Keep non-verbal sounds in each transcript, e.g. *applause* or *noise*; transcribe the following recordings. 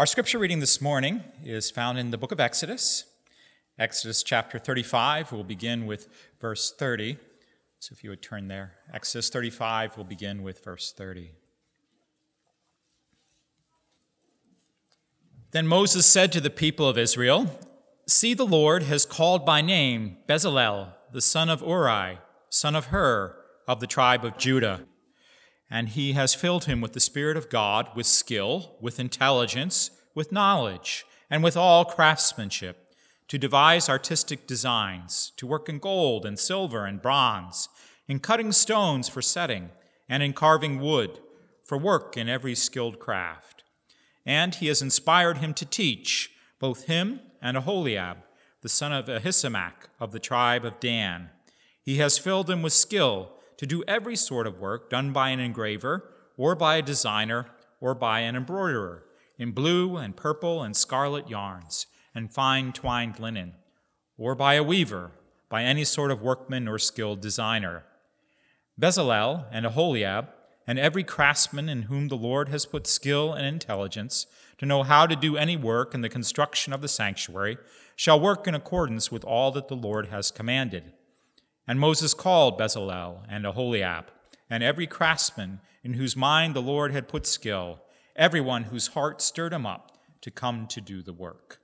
Our scripture reading this morning is found in the book of Exodus. Exodus chapter 35, we'll begin with verse 30. So if you would turn there. Exodus 35, we'll begin with verse 30. Then Moses said to the people of Israel, See, the Lord has called by name Bezalel, the son of Uri, son of Hur, of the tribe of Judah and he has filled him with the Spirit of God, with skill, with intelligence, with knowledge, and with all craftsmanship, to devise artistic designs, to work in gold and silver and bronze, in cutting stones for setting, and in carving wood, for work in every skilled craft. And he has inspired him to teach, both him and Aholiab, the son of Ahisamach of the tribe of Dan. He has filled him with skill to do every sort of work done by an engraver, or by a designer, or by an embroiderer, in blue and purple and scarlet yarns, and fine twined linen, or by a weaver, by any sort of workman or skilled designer. Bezalel and Aholiab, and every craftsman in whom the Lord has put skill and intelligence to know how to do any work in the construction of the sanctuary, shall work in accordance with all that the Lord has commanded. And Moses called Bezalel and Aholiab, and every craftsman in whose mind the Lord had put skill, everyone whose heart stirred him up to come to do the work.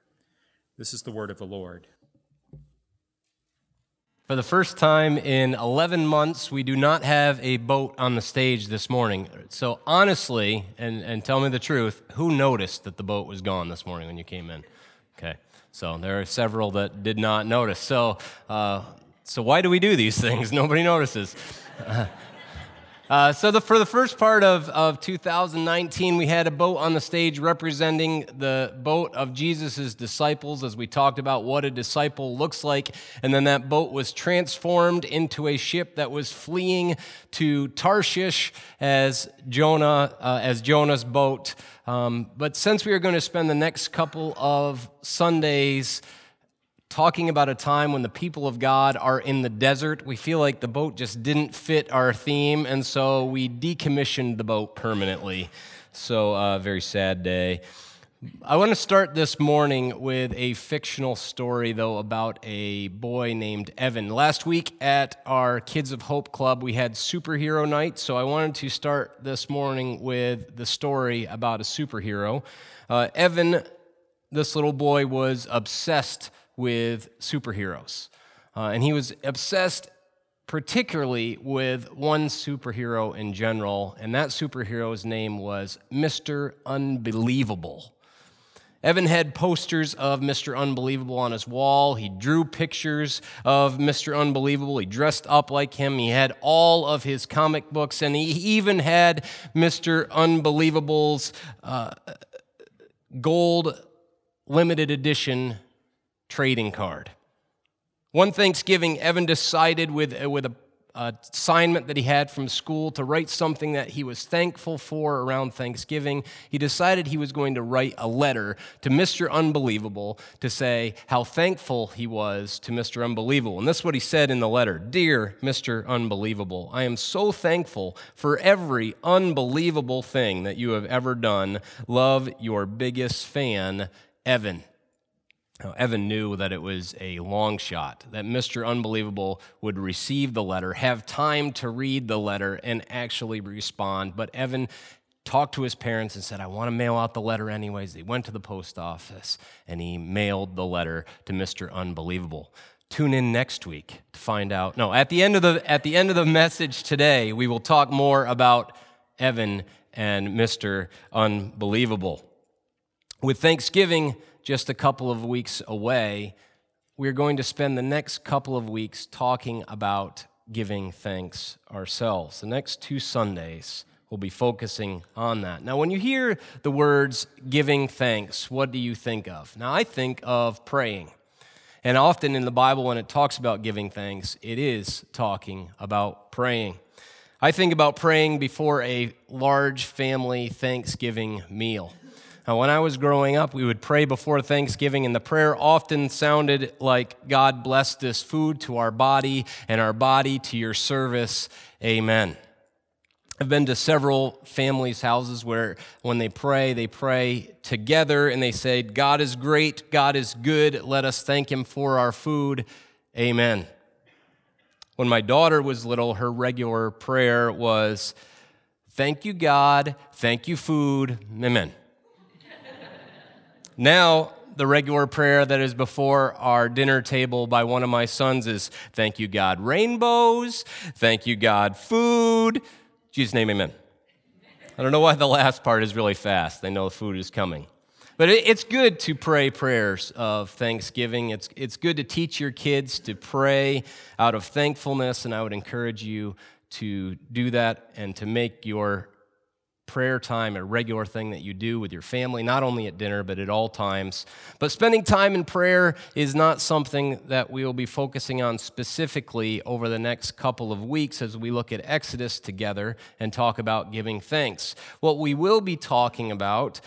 This is the word of the Lord. For the first time in 11 months, we do not have a boat on the stage this morning. So, honestly, and, and tell me the truth, who noticed that the boat was gone this morning when you came in? Okay, so there are several that did not notice. So, uh, so, why do we do these things? *laughs* Nobody notices. Uh, so, the, for the first part of, of 2019, we had a boat on the stage representing the boat of Jesus' disciples as we talked about what a disciple looks like. And then that boat was transformed into a ship that was fleeing to Tarshish as Jonah, uh, as Jonah's boat. Um, but since we are going to spend the next couple of Sundays talking about a time when the people of God are in the desert. We feel like the boat just didn't fit our theme, and so we decommissioned the boat permanently. So, uh, very sad day. I want to start this morning with a fictional story, though, about a boy named Evan. Last week at our Kids of Hope Club, we had superhero night, so I wanted to start this morning with the story about a superhero. Uh, Evan, this little boy, was obsessed with superheroes. Uh, and he was obsessed particularly with one superhero in general, and that superhero's name was Mr. Unbelievable. Evan had posters of Mr. Unbelievable on his wall. He drew pictures of Mr. Unbelievable. He dressed up like him. He had all of his comic books, and he even had Mr. Unbelievable's uh, gold limited edition trading card. One Thanksgiving, Evan decided with, uh, with a assignment that he had from school to write something that he was thankful for around Thanksgiving. He decided he was going to write a letter to Mr. Unbelievable to say how thankful he was to Mr. Unbelievable. And this is what he said in the letter Dear Mr. Unbelievable, I am so thankful for every unbelievable thing that you have ever done. Love your biggest fan, Evan. Now, Evan knew that it was a long shot, that Mr. Unbelievable would receive the letter, have time to read the letter, and actually respond. But Evan talked to his parents and said, I want to mail out the letter anyways. They went to the post office and he mailed the letter to Mr. Unbelievable. Tune in next week to find out. No, at the end of the, at the, end of the message today, we will talk more about Evan and Mr. Unbelievable. With Thanksgiving, just a couple of weeks away, we're going to spend the next couple of weeks talking about giving thanks ourselves. The next two Sundays, we'll be focusing on that. Now, when you hear the words giving thanks, what do you think of? Now, I think of praying. And often in the Bible, when it talks about giving thanks, it is talking about praying. I think about praying before a large family Thanksgiving meal. Now, when I was growing up, we would pray before Thanksgiving, and the prayer often sounded like, God bless this food to our body and our body to your service. Amen. I've been to several families' houses where when they pray, they pray together and they say, God is great, God is good, let us thank Him for our food. Amen. When my daughter was little, her regular prayer was, Thank you, God, thank you, food, amen. Now, the regular prayer that is before our dinner table by one of my sons is, Thank you, God, rainbows, thank you, God, food, Jesus' name, amen. I don't know why the last part is really fast. They know food is coming. But it's good to pray prayers of thanksgiving. It's, it's good to teach your kids to pray out of thankfulness, and I would encourage you to do that and to make your prayer time a regular thing that you do with your family, not only at dinner, but at all times. But spending time in prayer is not something that we will be focusing on specifically over the next couple of weeks as we look at Exodus together and talk about giving thanks. What we will be talking about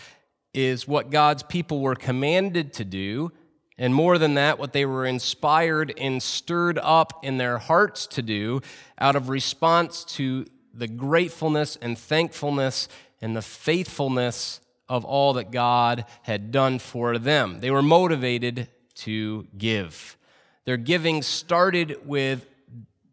is what God's people were commanded to do. And more than that, what they were inspired and stirred up in their hearts to do out of response to the gratefulness and thankfulness and the faithfulness of all that God had done for them. They were motivated to give. Their giving started with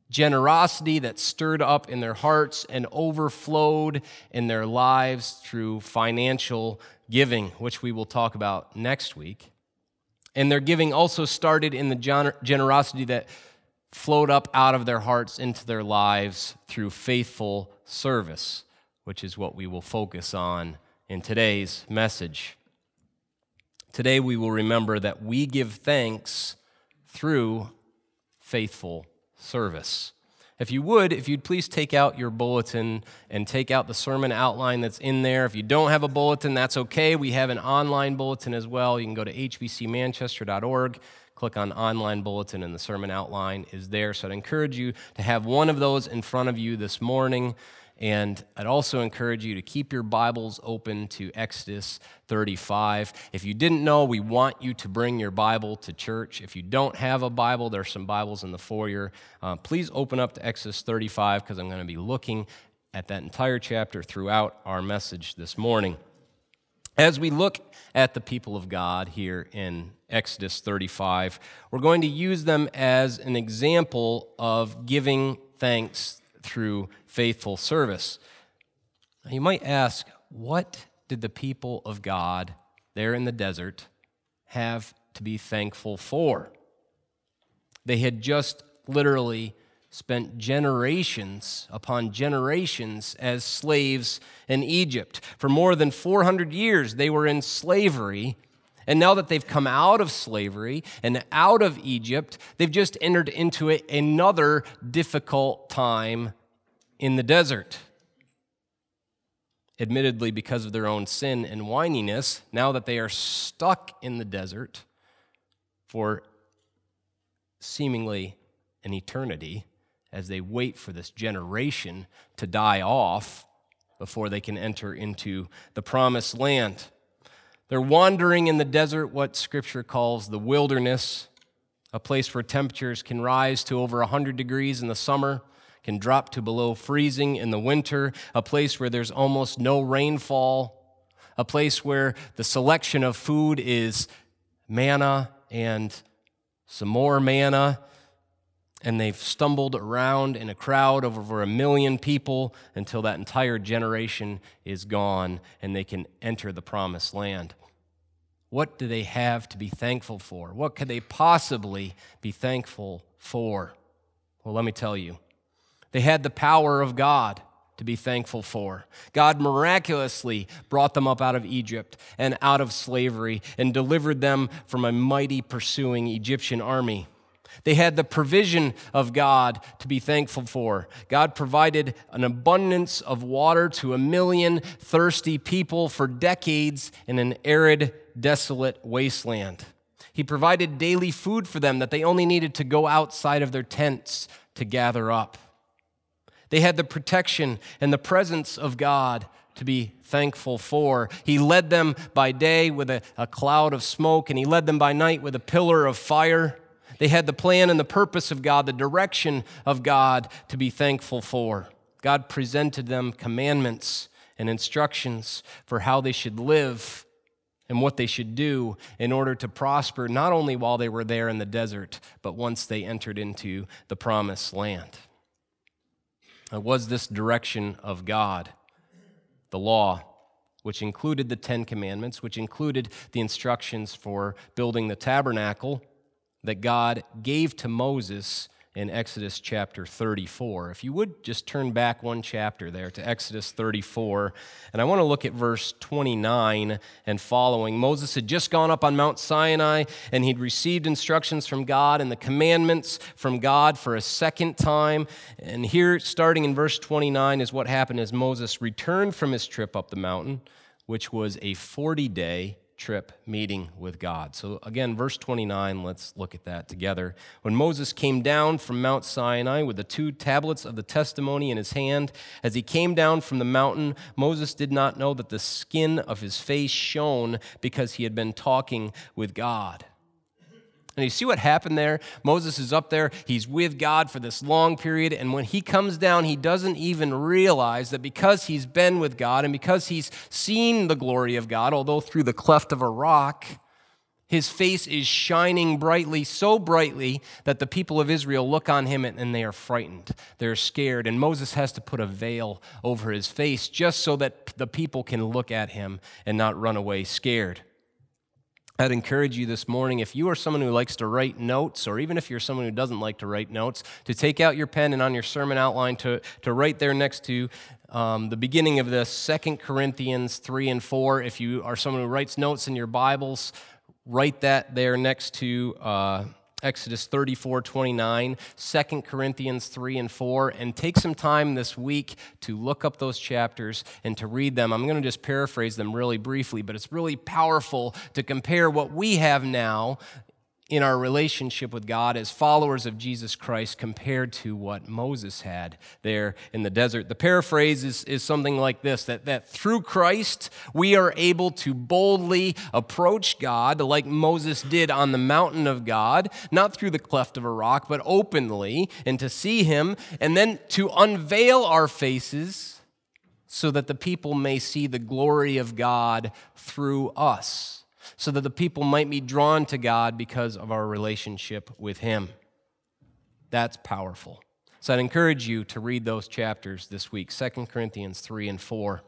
generosity that stirred up in their hearts and overflowed in their lives through financial giving, which we will talk about next week. And their giving also started in the generosity that flowed up out of their hearts into their lives through faithful service, which is what we will focus on in today's message. Today, we will remember that we give thanks through faithful service. If you would, if you'd please take out your bulletin and take out the sermon outline that's in there. If you don't have a bulletin, that's okay. We have an online bulletin as well. You can go to hbcmanchester.org click on online bulletin and the sermon outline is there. So I'd encourage you to have one of those in front of you this morning. And I'd also encourage you to keep your Bibles open to Exodus 35. If you didn't know, we want you to bring your Bible to church. If you don't have a Bible, there's some Bibles in the foyer. Uh, please open up to Exodus 35 because I'm going to be looking at that entire chapter throughout our message this morning. As we look at the people of God here in Exodus 35, we're going to use them as an example of giving thanks through faithful service. Now, you might ask, what did the people of God there in the desert have to be thankful for? They had just literally spent generations upon generations as slaves in Egypt. For more than 400 years, they were in slavery. And now that they've come out of slavery and out of Egypt, they've just entered into another difficult time in the desert. Admittedly, because of their own sin and whininess, now that they are stuck in the desert for seemingly an eternity, as they wait for this generation to die off before they can enter into the promised land. They're wandering in the desert, what Scripture calls the wilderness, a place where temperatures can rise to over 100 degrees in the summer, can drop to below freezing in the winter, a place where there's almost no rainfall, a place where the selection of food is manna and some more manna and they've stumbled around in a crowd of over a million people until that entire generation is gone and they can enter the promised land. What do they have to be thankful for? What could they possibly be thankful for? Well, let me tell you. They had the power of God to be thankful for. God miraculously brought them up out of Egypt and out of slavery and delivered them from a mighty pursuing Egyptian army. They had the provision of God to be thankful for. God provided an abundance of water to a million thirsty people for decades in an arid, desolate wasteland. He provided daily food for them that they only needed to go outside of their tents to gather up. They had the protection and the presence of God to be thankful for. He led them by day with a, a, cloud of smoke, and He led them by night with a pillar of fire. They had the plan and the purpose of God, the direction of God to be thankful for. God presented them commandments and instructions for how they should live and what they should do in order to prosper, not only while they were there in the desert, but once they entered into the promised land. It was this direction of God, the law, which included the Ten Commandments, which included the instructions for building the tabernacle that God gave to Moses in Exodus chapter 34. If you would just turn back one chapter there to Exodus 34, and I want to look at verse 29 and following. Moses had just gone up on Mount Sinai, and he'd received instructions from God and the commandments from God for a second time. And here, starting in verse 29, is what happened as Moses returned from his trip up the mountain, which was a 40 day trip meeting with God. So, again, verse 29, let's look at that together. When Moses came down from Mount Sinai with the two tablets of the testimony in his hand, as he came down from the mountain, Moses did not know that the skin of his face shone because he had been talking with God. And you see what happened there? Moses is up there, he's with God for this long period, and when he comes down, he doesn't even realize that because he's been with God and because he's seen the glory of God, although through the cleft of a rock, his face is shining brightly, so brightly that the people of Israel look on him and they are frightened. They're scared. And Moses has to put a veil over his face just so that the people can look at him and not run away scared. I'd encourage you this morning, if you are someone who likes to write notes, or even if you're someone who doesn't like to write notes, to take out your pen and on your sermon outline to, to write there next to um, the beginning of this, Second Corinthians 3 and 4. If you are someone who writes notes in your Bibles, write that there next to uh, Exodus 34, 29, 2 Corinthians 3 and 4, and take some time this week to look up those chapters and to read them. I'm going to just paraphrase them really briefly, but it's really powerful to compare what we have now in our relationship with God as followers of Jesus Christ compared to what Moses had there in the desert. The paraphrase is, is something like this that, that through Christ we are able to boldly approach God like Moses did on the mountain of God, not through the cleft of a rock, but openly, and to see Him, and then to unveil our faces so that the people may see the glory of God through us so that the people might be drawn to God because of our relationship with Him. That's powerful. So I'd encourage you to read those chapters this week 2 Corinthians 3 and 4.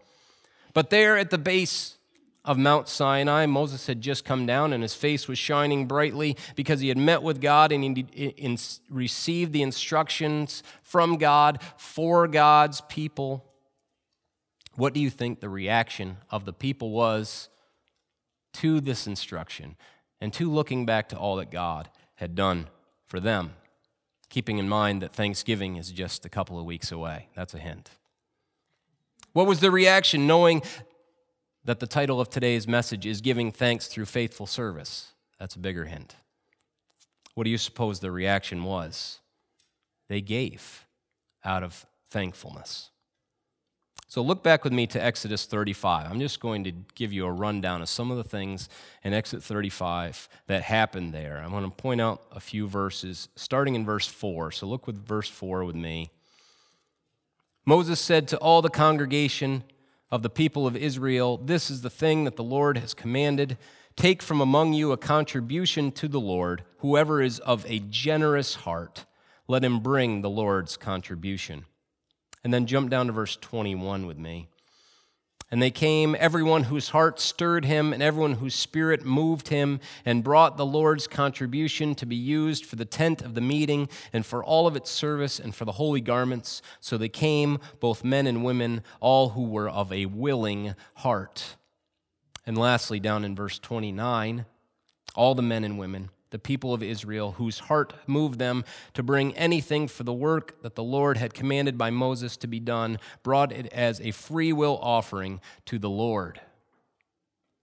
But there at the base of Mount Sinai, Moses had just come down and his face was shining brightly because he had met with God and he received the instructions from God for God's people. What do you think the reaction of the people was to this instruction and to looking back to all that God had done for them, keeping in mind that Thanksgiving is just a couple of weeks away. That's a hint. What was the reaction knowing that the title of today's message is Giving Thanks Through Faithful Service? That's a bigger hint. What do you suppose the reaction was? They gave out of thankfulness. So look back with me to Exodus 35. I'm just going to give you a rundown of some of the things in Exodus 35 that happened there. I'm going to point out a few verses, starting in verse 4. So look with verse 4 with me. Moses said to all the congregation of the people of Israel, This is the thing that the Lord has commanded. Take from among you a contribution to the Lord. Whoever is of a generous heart, let him bring the Lord's contribution. And then jump down to verse 21 with me. And they came, everyone whose heart stirred him, and everyone whose spirit moved him, and brought the Lord's contribution to be used for the tent of the meeting, and for all of its service, and for the holy garments. So they came, both men and women, all who were of a willing heart. And lastly, down in verse 29, all the men and women the people of Israel, whose heart moved them to bring anything for the work that the Lord had commanded by Moses to be done, brought it as a free will offering to the Lord.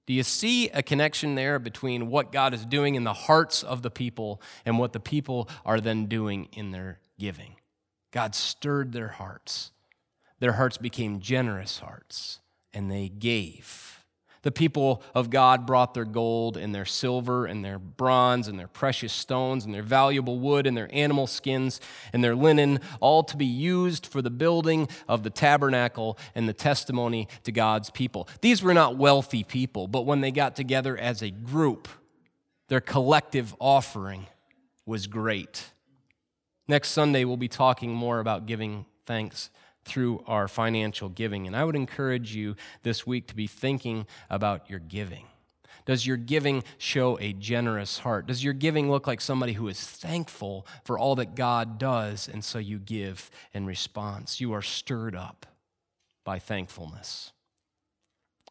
Do you see a connection there between what God is doing in the hearts of the people and what the people are then doing in their giving? God stirred their hearts. Their hearts became generous hearts, and they gave. The people of God brought their gold and their silver and their bronze and their precious stones and their valuable wood and their animal skins and their linen, all to be used for the building of the tabernacle and the testimony to God's people. These were not wealthy people, but when they got together as a group, their collective offering was great. Next Sunday, we'll be talking more about giving thanks through our financial giving. And I would encourage you this week to be thinking about your giving. Does your giving show a generous heart? Does your giving look like somebody who is thankful for all that God does, and so you give in response? You are stirred up by thankfulness.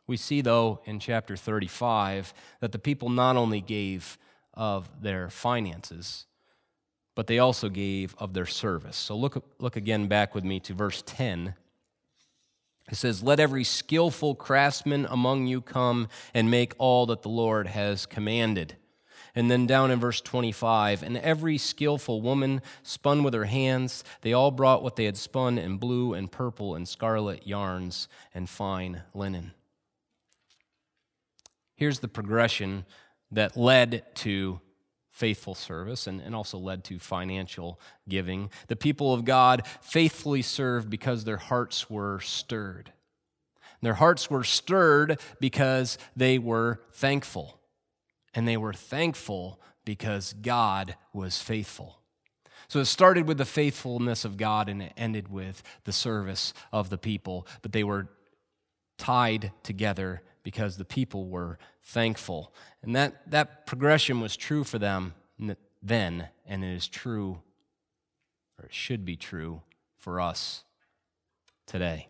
We see, though, in chapter 35, that the people not only gave of their finances, but they also gave of their service. So look, look again back with me to verse 10. It says, Let every skillful craftsman among you come and make all that the Lord has commanded. And then down in verse 25, and every skillful woman spun with her hands. They all brought what they had spun in blue and purple and scarlet yarns and fine linen. Here's the progression that led to faithful service and, and also led to financial giving. The people of God faithfully served because their hearts were stirred. Their hearts were stirred because they were thankful. And they were thankful because God was faithful. So it started with the faithfulness of God and it ended with the service of the people, but they were tied together because the people were thankful. And that, that progression was true for them then, and it is true, or it should be true, for us today.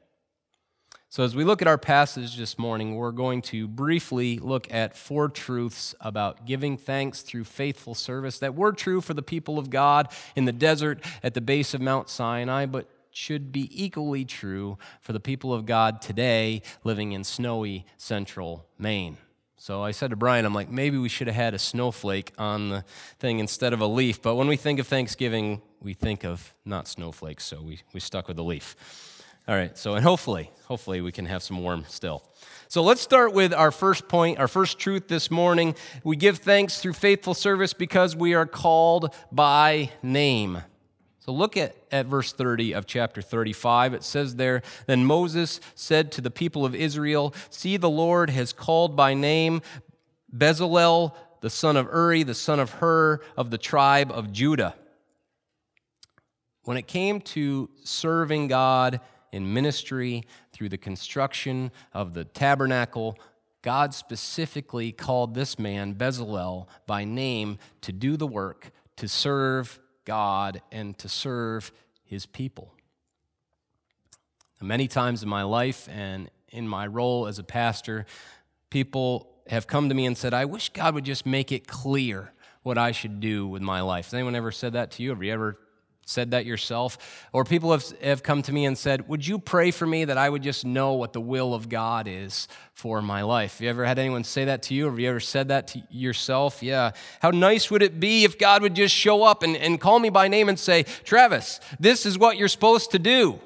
So, as we look at our passage this morning, we're going to briefly look at four truths about giving thanks through faithful service that were true for the people of God in the desert at the base of Mount Sinai, but should be equally true for the people of God today living in snowy central Maine. So I said to Brian, I'm like, maybe we should have had a snowflake on the thing instead of a leaf. But when we think of Thanksgiving, we think of not snowflakes, so we, we stuck with the leaf. All right, so and hopefully, hopefully we can have some warm still. So let's start with our first point, our first truth this morning. We give thanks through faithful service because we are called by name. So look at, at verse 30 of chapter 35. It says there Then Moses said to the people of Israel, See, the Lord has called by name Bezalel, the son of Uri, the son of Hur, of the tribe of Judah. When it came to serving God in ministry through the construction of the tabernacle, God specifically called this man, Bezalel, by name to do the work, to serve God and to serve his people. Many times in my life and in my role as a pastor, people have come to me and said, I wish God would just make it clear what I should do with my life. Has anyone ever said that to you? Have you ever said that yourself? Or people have, have come to me and said, Would you pray for me that I would just know what the will of God is for my life? Have you ever had anyone say that to you? Have you ever said that to yourself? Yeah. How nice would it be if God would just show up and, and call me by name and say, Travis, this is what you're supposed to do,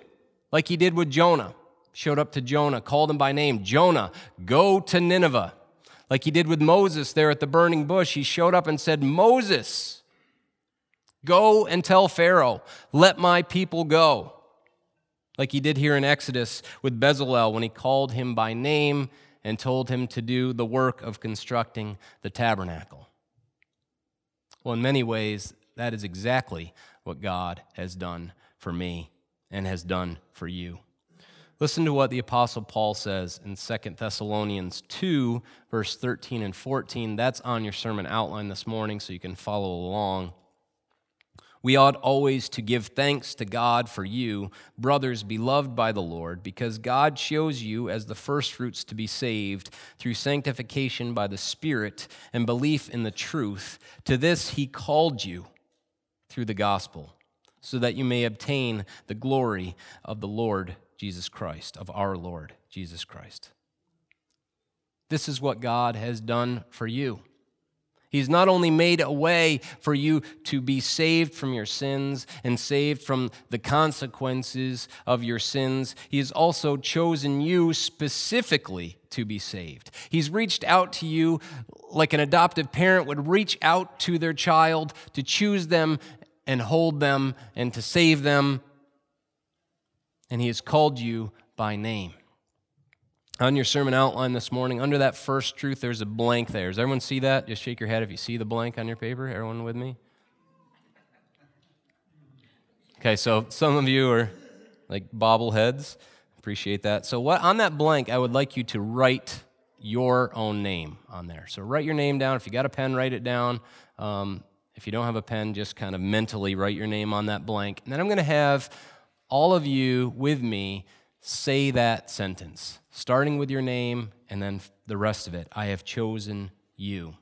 like he did with Jonah. Showed up to Jonah, called him by name Jonah, go to Nineveh. Like he did with Moses there at the burning bush, he showed up and said, Moses, Go and tell Pharaoh, let my people go. Like he did here in Exodus with Bezalel when he called him by name and told him to do the work of constructing the tabernacle. Well, in many ways, that is exactly what God has done for me and has done for you. Listen to what the Apostle Paul says in 2 Thessalonians 2, verse 13 and 14. That's on your sermon outline this morning, so you can follow along. We ought always to give thanks to God for you, brothers beloved by the Lord, because God shows you as the firstfruits to be saved through sanctification by the Spirit and belief in the truth. To this he called you through the gospel, so that you may obtain the glory of the Lord Jesus Christ, of our Lord Jesus Christ. This is what God has done for you. He's not only made a way for you to be saved from your sins and saved from the consequences of your sins, He has also chosen you specifically to be saved. He's reached out to you like an adoptive parent would reach out to their child to choose them and hold them and to save them. And He has called you by name. On your sermon outline this morning, under that first truth, there's a blank there. Does everyone see that? Just shake your head if you see the blank on your paper. Everyone with me? Okay, so some of you are like bobbleheads. Appreciate that. So, what on that blank, I would like you to write your own name on there. So, write your name down. If you got a pen, write it down. Um, if you don't have a pen, just kind of mentally write your name on that blank. And then I'm going to have all of you with me say that sentence, starting with your name and then the rest of it. I have chosen you.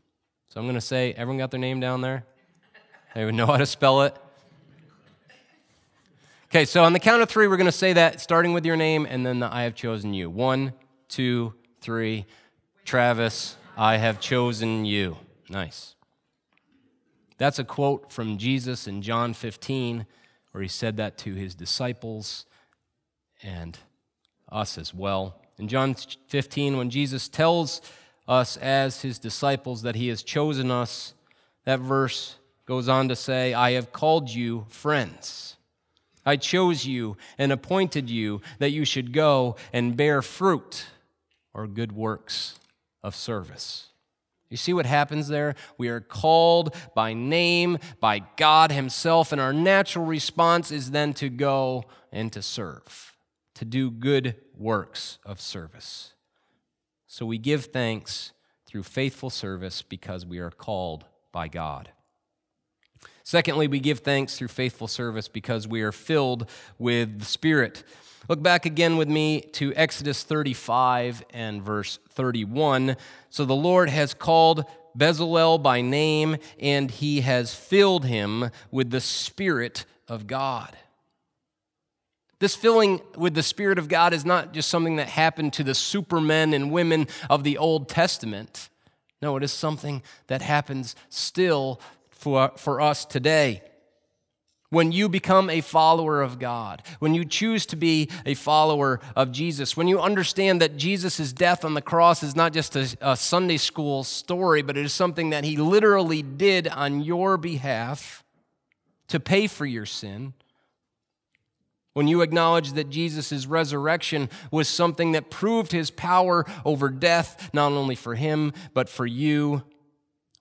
So I'm going to say, everyone got their name down there? They would know how to spell it. Okay, so on the count of three, we're going to say that starting with your name and then the I have chosen you. One, two, three. Travis, I have chosen you. Nice. That's a quote from Jesus in John 15, where he said that to his disciples and us as well. In John 15, when Jesus tells us as his disciples that he has chosen us, that verse goes on to say, I have called you friends. I chose you and appointed you that you should go and bear fruit or good works of service. You see what happens there? We are called by name, by God Himself, and our natural response is then to go and to serve to do good works of service. So we give thanks through faithful service because we are called by God. Secondly, we give thanks through faithful service because we are filled with the Spirit. Look back again with me to Exodus 35 and verse 31. So the Lord has called Bezalel by name, and he has filled him with the Spirit of God. This filling with the Spirit of God is not just something that happened to the supermen and women of the Old Testament. No, it is something that happens still for, for us today. When you become a follower of God, when you choose to be a follower of Jesus, when you understand that Jesus' death on the cross is not just a, a Sunday school story, but it is something that he literally did on your behalf to pay for your sin when you acknowledge that Jesus' resurrection was something that proved his power over death, not only for him, but for you,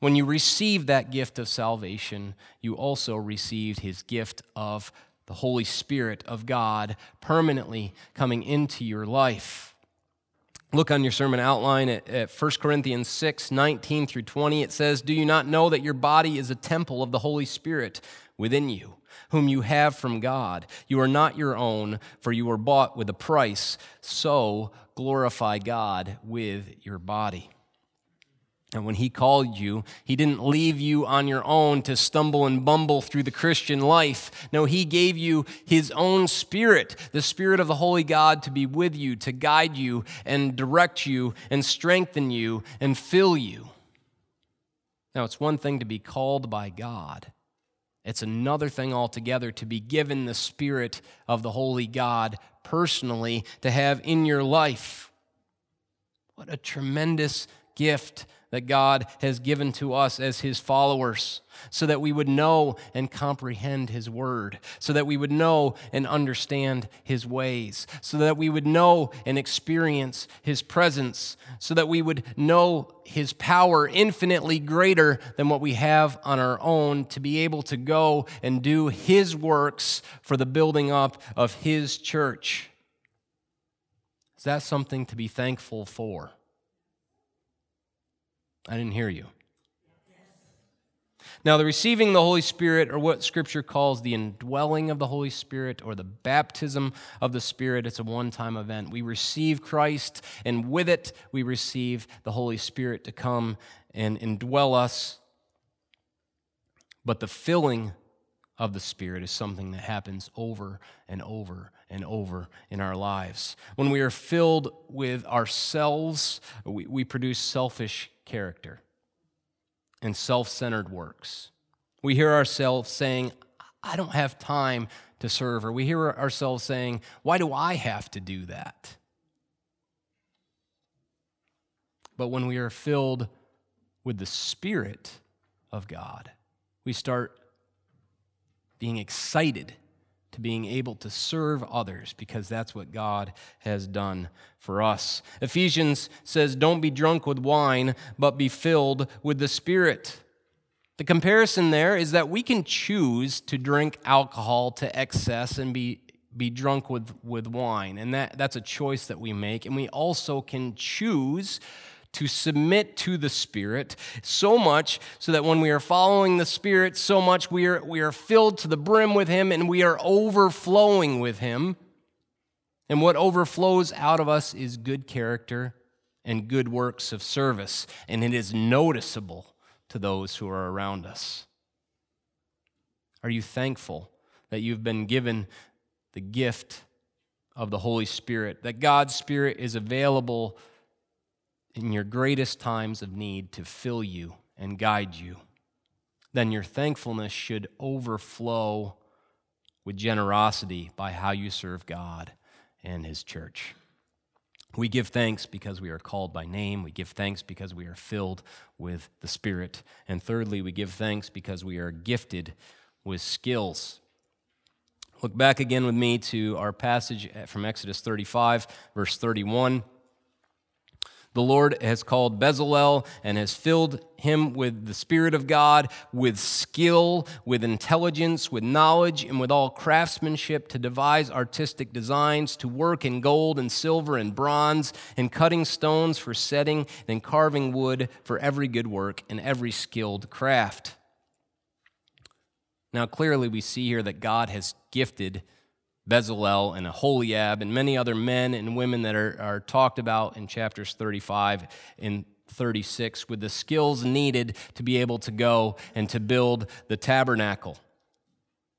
when you received that gift of salvation, you also received his gift of the Holy Spirit of God permanently coming into your life. Look on your sermon outline at, at 1 Corinthians 6 19 through 20. It says, Do you not know that your body is a temple of the Holy Spirit within you? Whom you have from God. You are not your own, for you were bought with a price. So glorify God with your body. And when he called you, he didn't leave you on your own to stumble and bumble through the Christian life. No, he gave you his own spirit, the spirit of the Holy God, to be with you, to guide you and direct you and strengthen you and fill you. Now, it's one thing to be called by God, it's another thing altogether to be given the Spirit of the Holy God personally to have in your life. What a tremendous gift that God has given to us as His followers, so that we would know and comprehend His Word, so that we would know and understand His ways, so that we would know and experience His presence, so that we would know His power infinitely greater than what we have on our own to be able to go and do His works for the building up of His church. Is that something to be thankful for? I didn't hear you. Now, the receiving the Holy Spirit, or what Scripture calls the indwelling of the Holy Spirit, or the baptism of the Spirit, it's a one time event. We receive Christ, and with it, we receive the Holy Spirit to come and indwell us. But the filling of the Spirit is something that happens over and over and over in our lives. When we are filled with ourselves, we, we produce selfish character. and self centered works. We hear ourselves saying, I don't have time to serve, or we hear ourselves saying, Why do I have to do that? But when we are filled with the Spirit of God, we start being excited to being able to serve others because that's what God has done for us. Ephesians says, Don't be drunk with wine, but be filled with the Spirit. The comparison there is that we can choose to drink alcohol to excess and be, be drunk with, with wine. And that, that's a choice that we make. And we also can choose to submit to the Spirit so much so that when we are following the Spirit so much, we are, we are filled to the brim with Him and we are overflowing with Him. And what overflows out of us is good character and good works of service, and it is noticeable to those who are around us. Are you thankful that you've been given the gift of the Holy Spirit, that God's Spirit is available in your greatest times of need to fill you and guide you, then your thankfulness should overflow with generosity by how you serve God and His church. We give thanks because we are called by name. We give thanks because we are filled with the Spirit. And thirdly, we give thanks because we are gifted with skills. Look back again with me to our passage from Exodus 35, verse 31. The Lord has called Bezalel and has filled him with the Spirit of God, with skill, with intelligence, with knowledge, and with all craftsmanship to devise artistic designs, to work in gold and silver and bronze, and cutting stones for setting, and carving wood for every good work and every skilled craft. Now, clearly, we see here that God has gifted Bezalel and Aholiab and many other men and women that are, are talked about in chapters 35 and 36 with the skills needed to be able to go and to build the tabernacle.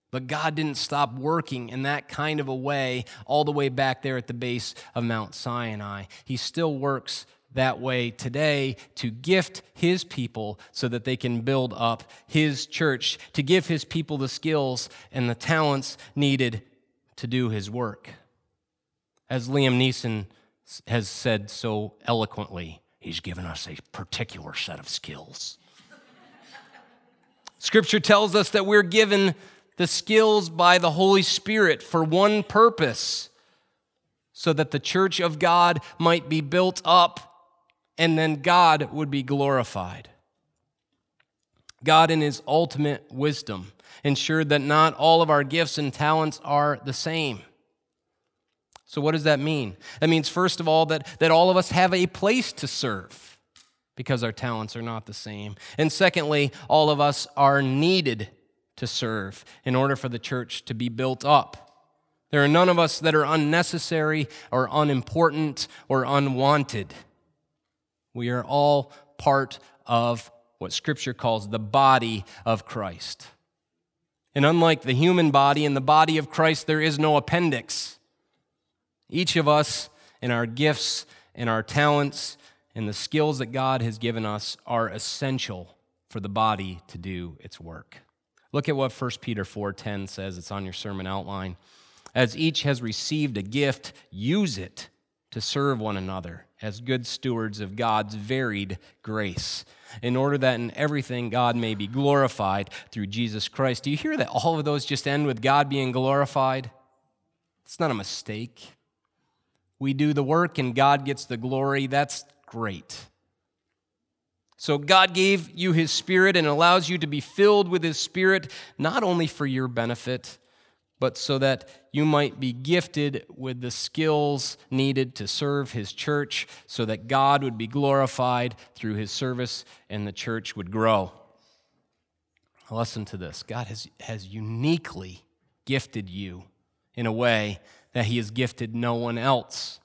But God didn't stop working in that kind of a way all the way back there at the base of Mount Sinai. He still works that way today to gift his people so that they can build up his church, to give his people the skills and the talents needed to do his work. As Liam Neeson has said so eloquently, he's given us a particular set of skills. Scripture tells us that we're given the skills by the Holy Spirit for one purpose so that the church of God might be built up and then God would be glorified. God, in his ultimate wisdom, ensured that not all of our gifts and talents are the same. So, what does that mean? That means, first of all, that, that all of us have a place to serve because our talents are not the same. And secondly, all of us are needed to serve in order for the church to be built up. There are none of us that are unnecessary or unimportant or unwanted. We are all part of what Scripture calls the body of Christ. And unlike the human body, in the body of Christ, there is no appendix. Each of us, in our gifts and our talents and the skills that God has given us, are essential for the body to do its work. Look at what 1 Peter 4:10 says. It's on your sermon outline. As each has received a gift, use it to serve one another as good stewards of God's varied grace, in order that in everything God may be glorified through Jesus Christ. Do you hear that all of those just end with God being glorified? It's not a mistake. We do the work and God gets the glory. That's great. So, God gave you His Spirit and allows you to be filled with His Spirit, not only for your benefit, but so that you might be gifted with the skills needed to serve his church, so that God would be glorified through his service and the church would grow. Listen to this God has, has uniquely gifted you in a way that he has gifted no one else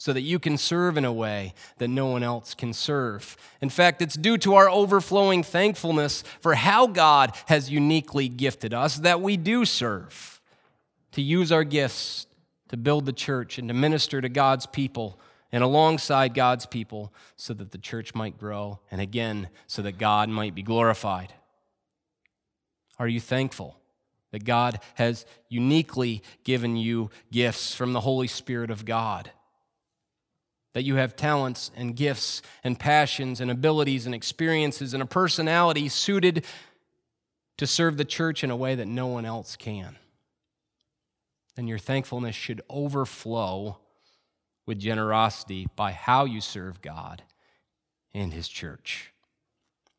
so that you can serve in a way that no one else can serve. In fact, it's due to our overflowing thankfulness for how God has uniquely gifted us that we do serve, to use our gifts to build the church and to minister to God's people and alongside God's people so that the church might grow, and again, so that God might be glorified. Are you thankful that God has uniquely given you gifts from the Holy Spirit of God? That you have talents and gifts and passions and abilities and experiences and a personality suited to serve the church in a way that no one else can. Then your thankfulness should overflow with generosity by how you serve God and His church.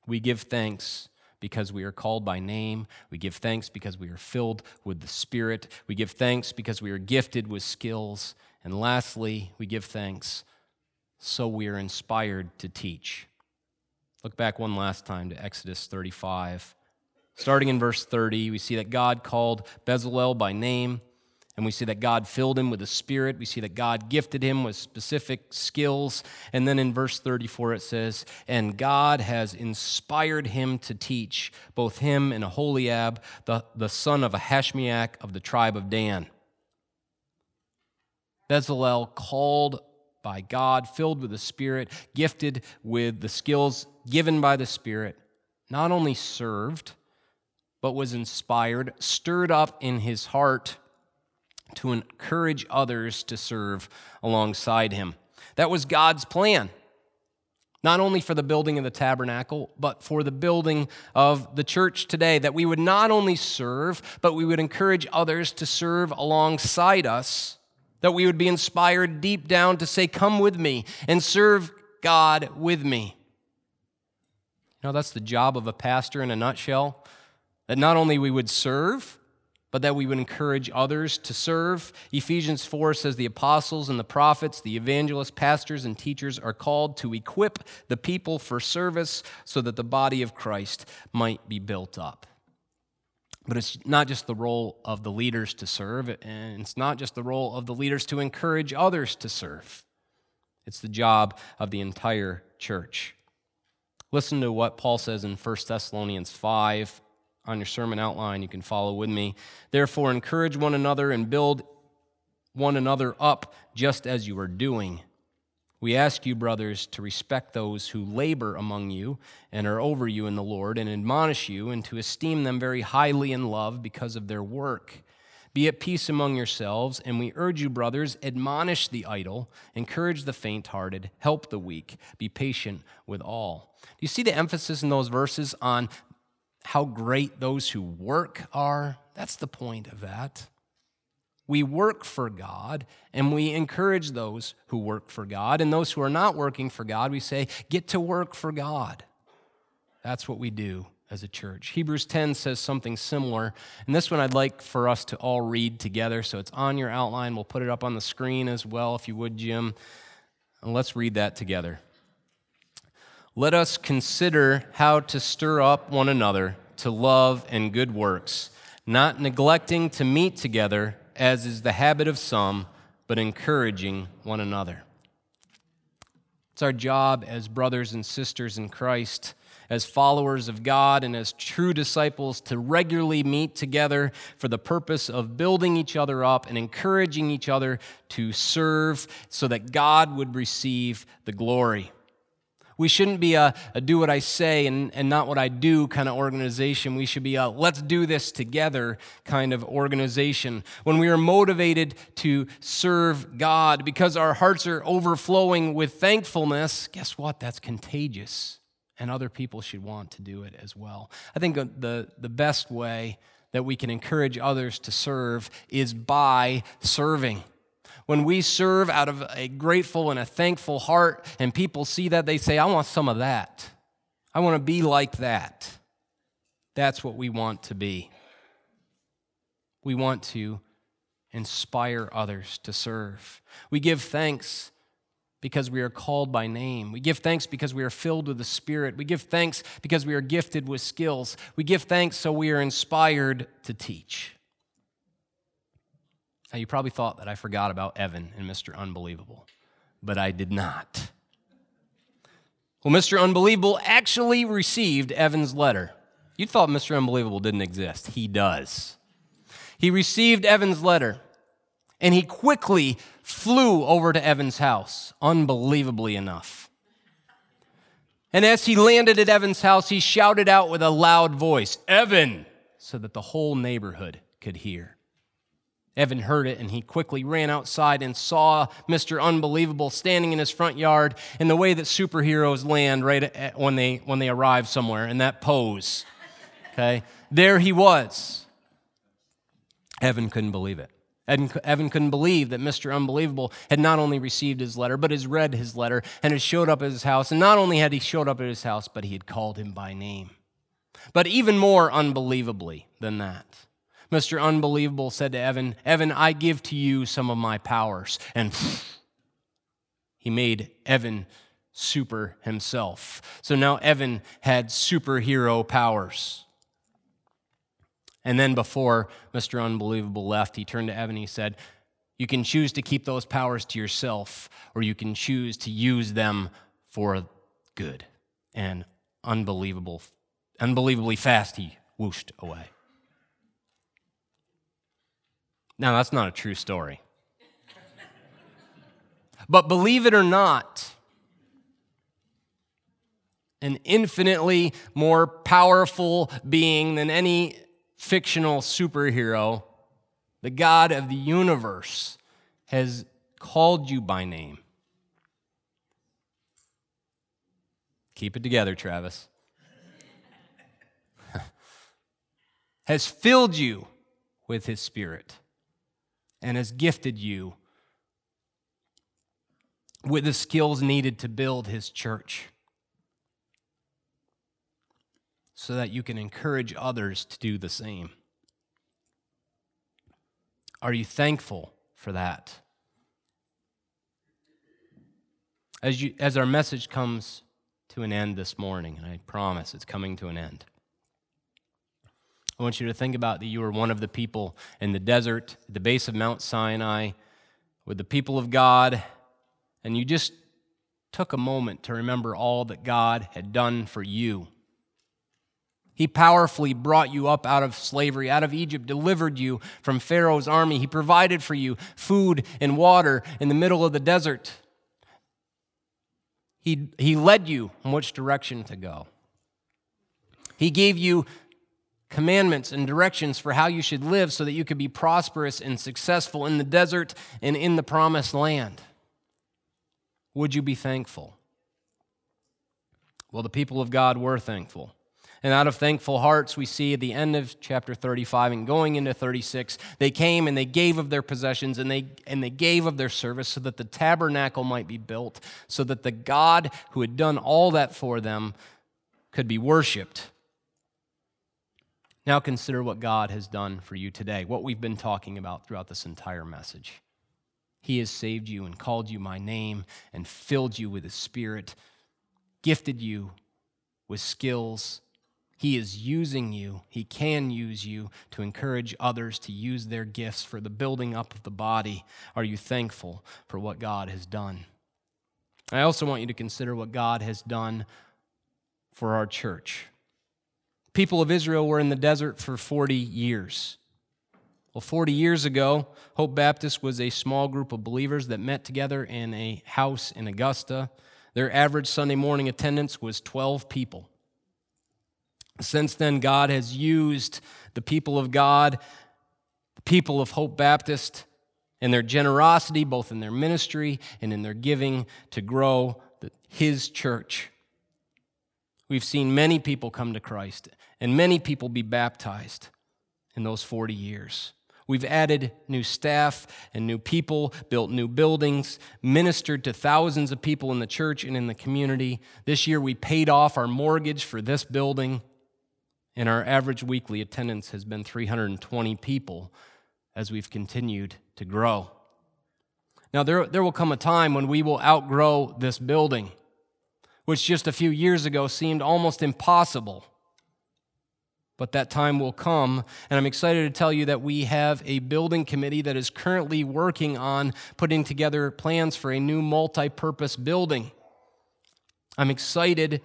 We give thanks because we are called by name. We give thanks because we are filled with the Spirit. We give thanks because we are gifted with skills. And lastly, we give thanks so we are inspired to teach. Look back one last time to Exodus 35. Starting in verse 30, we see that God called Bezalel by name, and we see that God filled him with the Spirit. We see that God gifted him with specific skills. And then in verse 34, it says, And God has inspired him to teach, both him and Aholiab, the, the son of Ahisamach of the tribe of Dan. Bezalel, called by God, filled with the Spirit, gifted with the skills given by the Spirit, not only served, but was inspired, stirred up in his heart to encourage others to serve alongside him. That was God's plan, not only for the building of the tabernacle, but for the building of the church today, that we would not only serve, but we would encourage others to serve alongside us, that we would be inspired deep down to say, Come with me and serve God with me. You know, that's the job of a pastor in a nutshell that not only we would serve, but that we would encourage others to serve. Ephesians 4 says the apostles and the prophets, the evangelists, pastors, and teachers are called to equip the people for service so that the body of Christ might be built up. But it's not just the role of the leaders to serve, and it's not just the role of the leaders to encourage others to serve. It's the job of the entire church. Listen to what Paul says in 1 Thessalonians 5 on your sermon outline. You can follow with me. Therefore, encourage one another and build one another up just as you are doing. We ask you, brothers, to respect those who labor among you and are over you in the Lord, and admonish you, and to esteem them very highly in love because of their work. Be at peace among yourselves, and we urge you, brothers, admonish the idle, encourage the faint hearted, help the weak, be patient with all. Do you see the emphasis in those verses on how great those who work are. That's the point of that. We work for God and we encourage those who work for God. And those who are not working for God, we say, get to work for God. That's what we do as a church. Hebrews 10 says something similar. And this one I'd like for us to all read together. So it's on your outline. We'll put it up on the screen as well, if you would, Jim. And let's read that together let us consider how to stir up one another to love and good works, not neglecting to meet together, as is the habit of some, but encouraging one another. It's our job as brothers and sisters in Christ, as followers of God, and as true disciples to regularly meet together for the purpose of building each other up and encouraging each other to serve so that God would receive the glory. We shouldn't be a, a, do what I say and, and not what I do kind of organization. We should be a let's do this together kind of organization. When we are motivated to serve God because our hearts are overflowing with thankfulness, guess what? That's contagious. And other people should want to do it as well. I think the, the best way that we can encourage others to serve is by serving. When we serve out of a grateful and a thankful heart, and people see that, they say, I want some of that. I want to be like that. That's what we want to be. We want to inspire others to serve. We give thanks because we are called by name. We give thanks because we are filled with the Spirit. We give thanks because we are gifted with skills. We give thanks so we are inspired to teach. Now, you probably thought that I forgot about Evan and Mr. Unbelievable, but I did not. Well, Mr. Unbelievable actually received Evan's letter. You thought Mr. Unbelievable didn't exist. He does. He received Evan's letter, and he quickly flew over to Evan's house, unbelievably enough. And as he landed at Evan's house, he shouted out with a loud voice, Evan, so that the whole neighborhood could hear. Evan heard it and he quickly ran outside and saw Mr. Unbelievable standing in his front yard in the way that superheroes land right when they, when they arrive somewhere in that pose. Okay? There he was. Evan couldn't believe it. Evan couldn't believe that Mr. Unbelievable had not only received his letter, but has read his letter and had showed up at his house. And not only had he showed up at his house, but he had called him by name. But even more unbelievably than that, Mr. Unbelievable said to Evan, Evan, I give to you some of my powers. And he made Evan super himself. So now Evan had superhero powers. And then before Mr. Unbelievable left, he turned to Evan and he said, You can choose to keep those powers to yourself, or you can choose to use them for good. And unbelievable, unbelievably fast, he whooshed away. Now, that's not a true story. but believe it or not, an infinitely more powerful being than any fictional superhero, the God of the universe, has called you by name. Keep it together, Travis. *laughs* has filled you with his spirit and has gifted you with the skills needed to build his church so that you can encourage others to do the same. Are you thankful for that? As, you, as our message comes to an end this morning, and I promise it's coming to an end, I want you to think about that you were one of the people in the desert, at the base of Mount Sinai, with the people of God, and you just took a moment to remember all that God had done for you he powerfully brought you up out of slavery, out of Egypt, delivered you from Pharaoh's army. He provided for you food and water in the middle of the desert. He, he led you in which direction to go. He gave you commandments and directions for how you should live so that you could be prosperous and successful in the desert and in the promised land. Would you be thankful? Well, the people of God were thankful. And out of thankful hearts, we see at the end of chapter 35 and going into 36, they came and they gave of their possessions and they, and they gave of their service so that the tabernacle might be built, so that the God who had done all that for them could be worshiped. Now consider what God has done for you today, what we've been talking about throughout this entire message. He has saved you and called you my name and filled you with His Spirit, gifted you with skills he is using you, He can use you to encourage others to use their gifts for the building up of the body. Are you thankful for what God has done? I also want you to consider what God has done for our church. People of Israel were in the desert for 40 years. Well, 40 years ago, Hope Baptist was a small group of believers that met together in a house in Augusta. Their average Sunday morning attendance was 12 people. Since then, God has used the people of God, the people of Hope Baptist, and their generosity, both in their ministry and in their giving, to grow His church. We've seen many people come to Christ and many people be baptized in those 40 years. We've added new staff and new people, built new buildings, ministered to thousands of people in the church and in the community. This year, we paid off our mortgage for this building and our average weekly attendance has been 320 people as we've continued to grow. Now, there, there will come a time when we will outgrow this building, which just a few years ago seemed almost impossible. But that time will come, and I'm excited to tell you that we have a building committee that is currently working on putting together plans for a new multi purpose building. I'm excited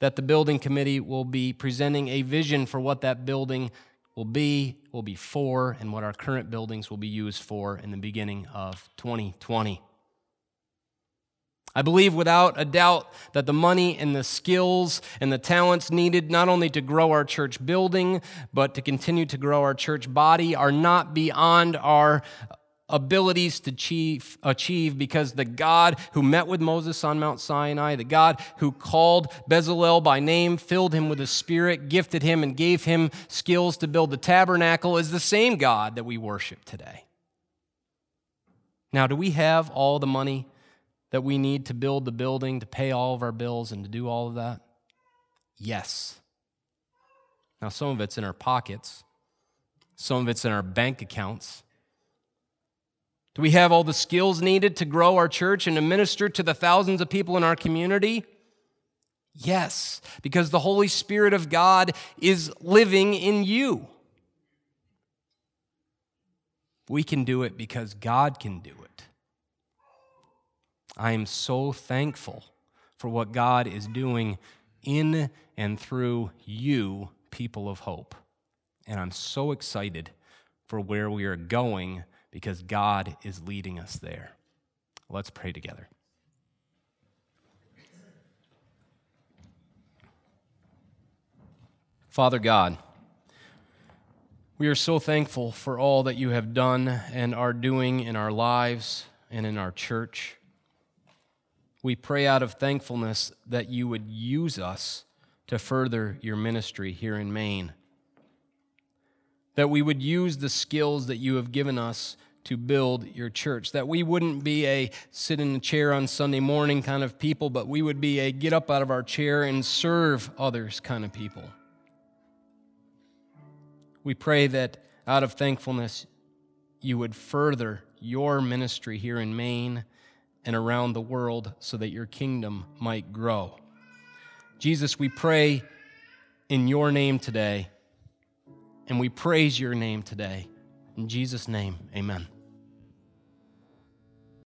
that the building committee will be presenting a vision for what that building will be, will be for, and what our current buildings will be used for in the beginning of 2020. I believe without a doubt that the money and the skills and the talents needed not only to grow our church building, but to continue to grow our church body are not beyond our abilities to achieve, achieve because the God who met with Moses on Mount Sinai, the God who called Bezalel by name, filled him with the Spirit, gifted him, and gave him skills to build the tabernacle, is the same God that we worship today. Now, do we have all the money that we need to build the building, to pay all of our bills, and to do all of that? Yes. Now, some of it's in our pockets, some of it's in our bank accounts. Do we have all the skills needed to grow our church and to minister to the thousands of people in our community? Yes, because the Holy Spirit of God is living in you. We can do it because God can do it. I am so thankful for what God is doing in and through you, people of hope. And I'm so excited for where we are going because God is leading us there. Let's pray together. Father God, we are so thankful for all that you have done and are doing in our lives and in our church. We pray out of thankfulness that you would use us to further your ministry here in Maine that we would use the skills that you have given us to build your church. That we wouldn't be a sit in a chair on Sunday morning kind of people, but we would be a get up out of our chair and serve others kind of people. We pray that out of thankfulness, you would further your ministry here in Maine and around the world so that your kingdom might grow. Jesus, we pray in your name today and we praise your name today. In Jesus' name, amen.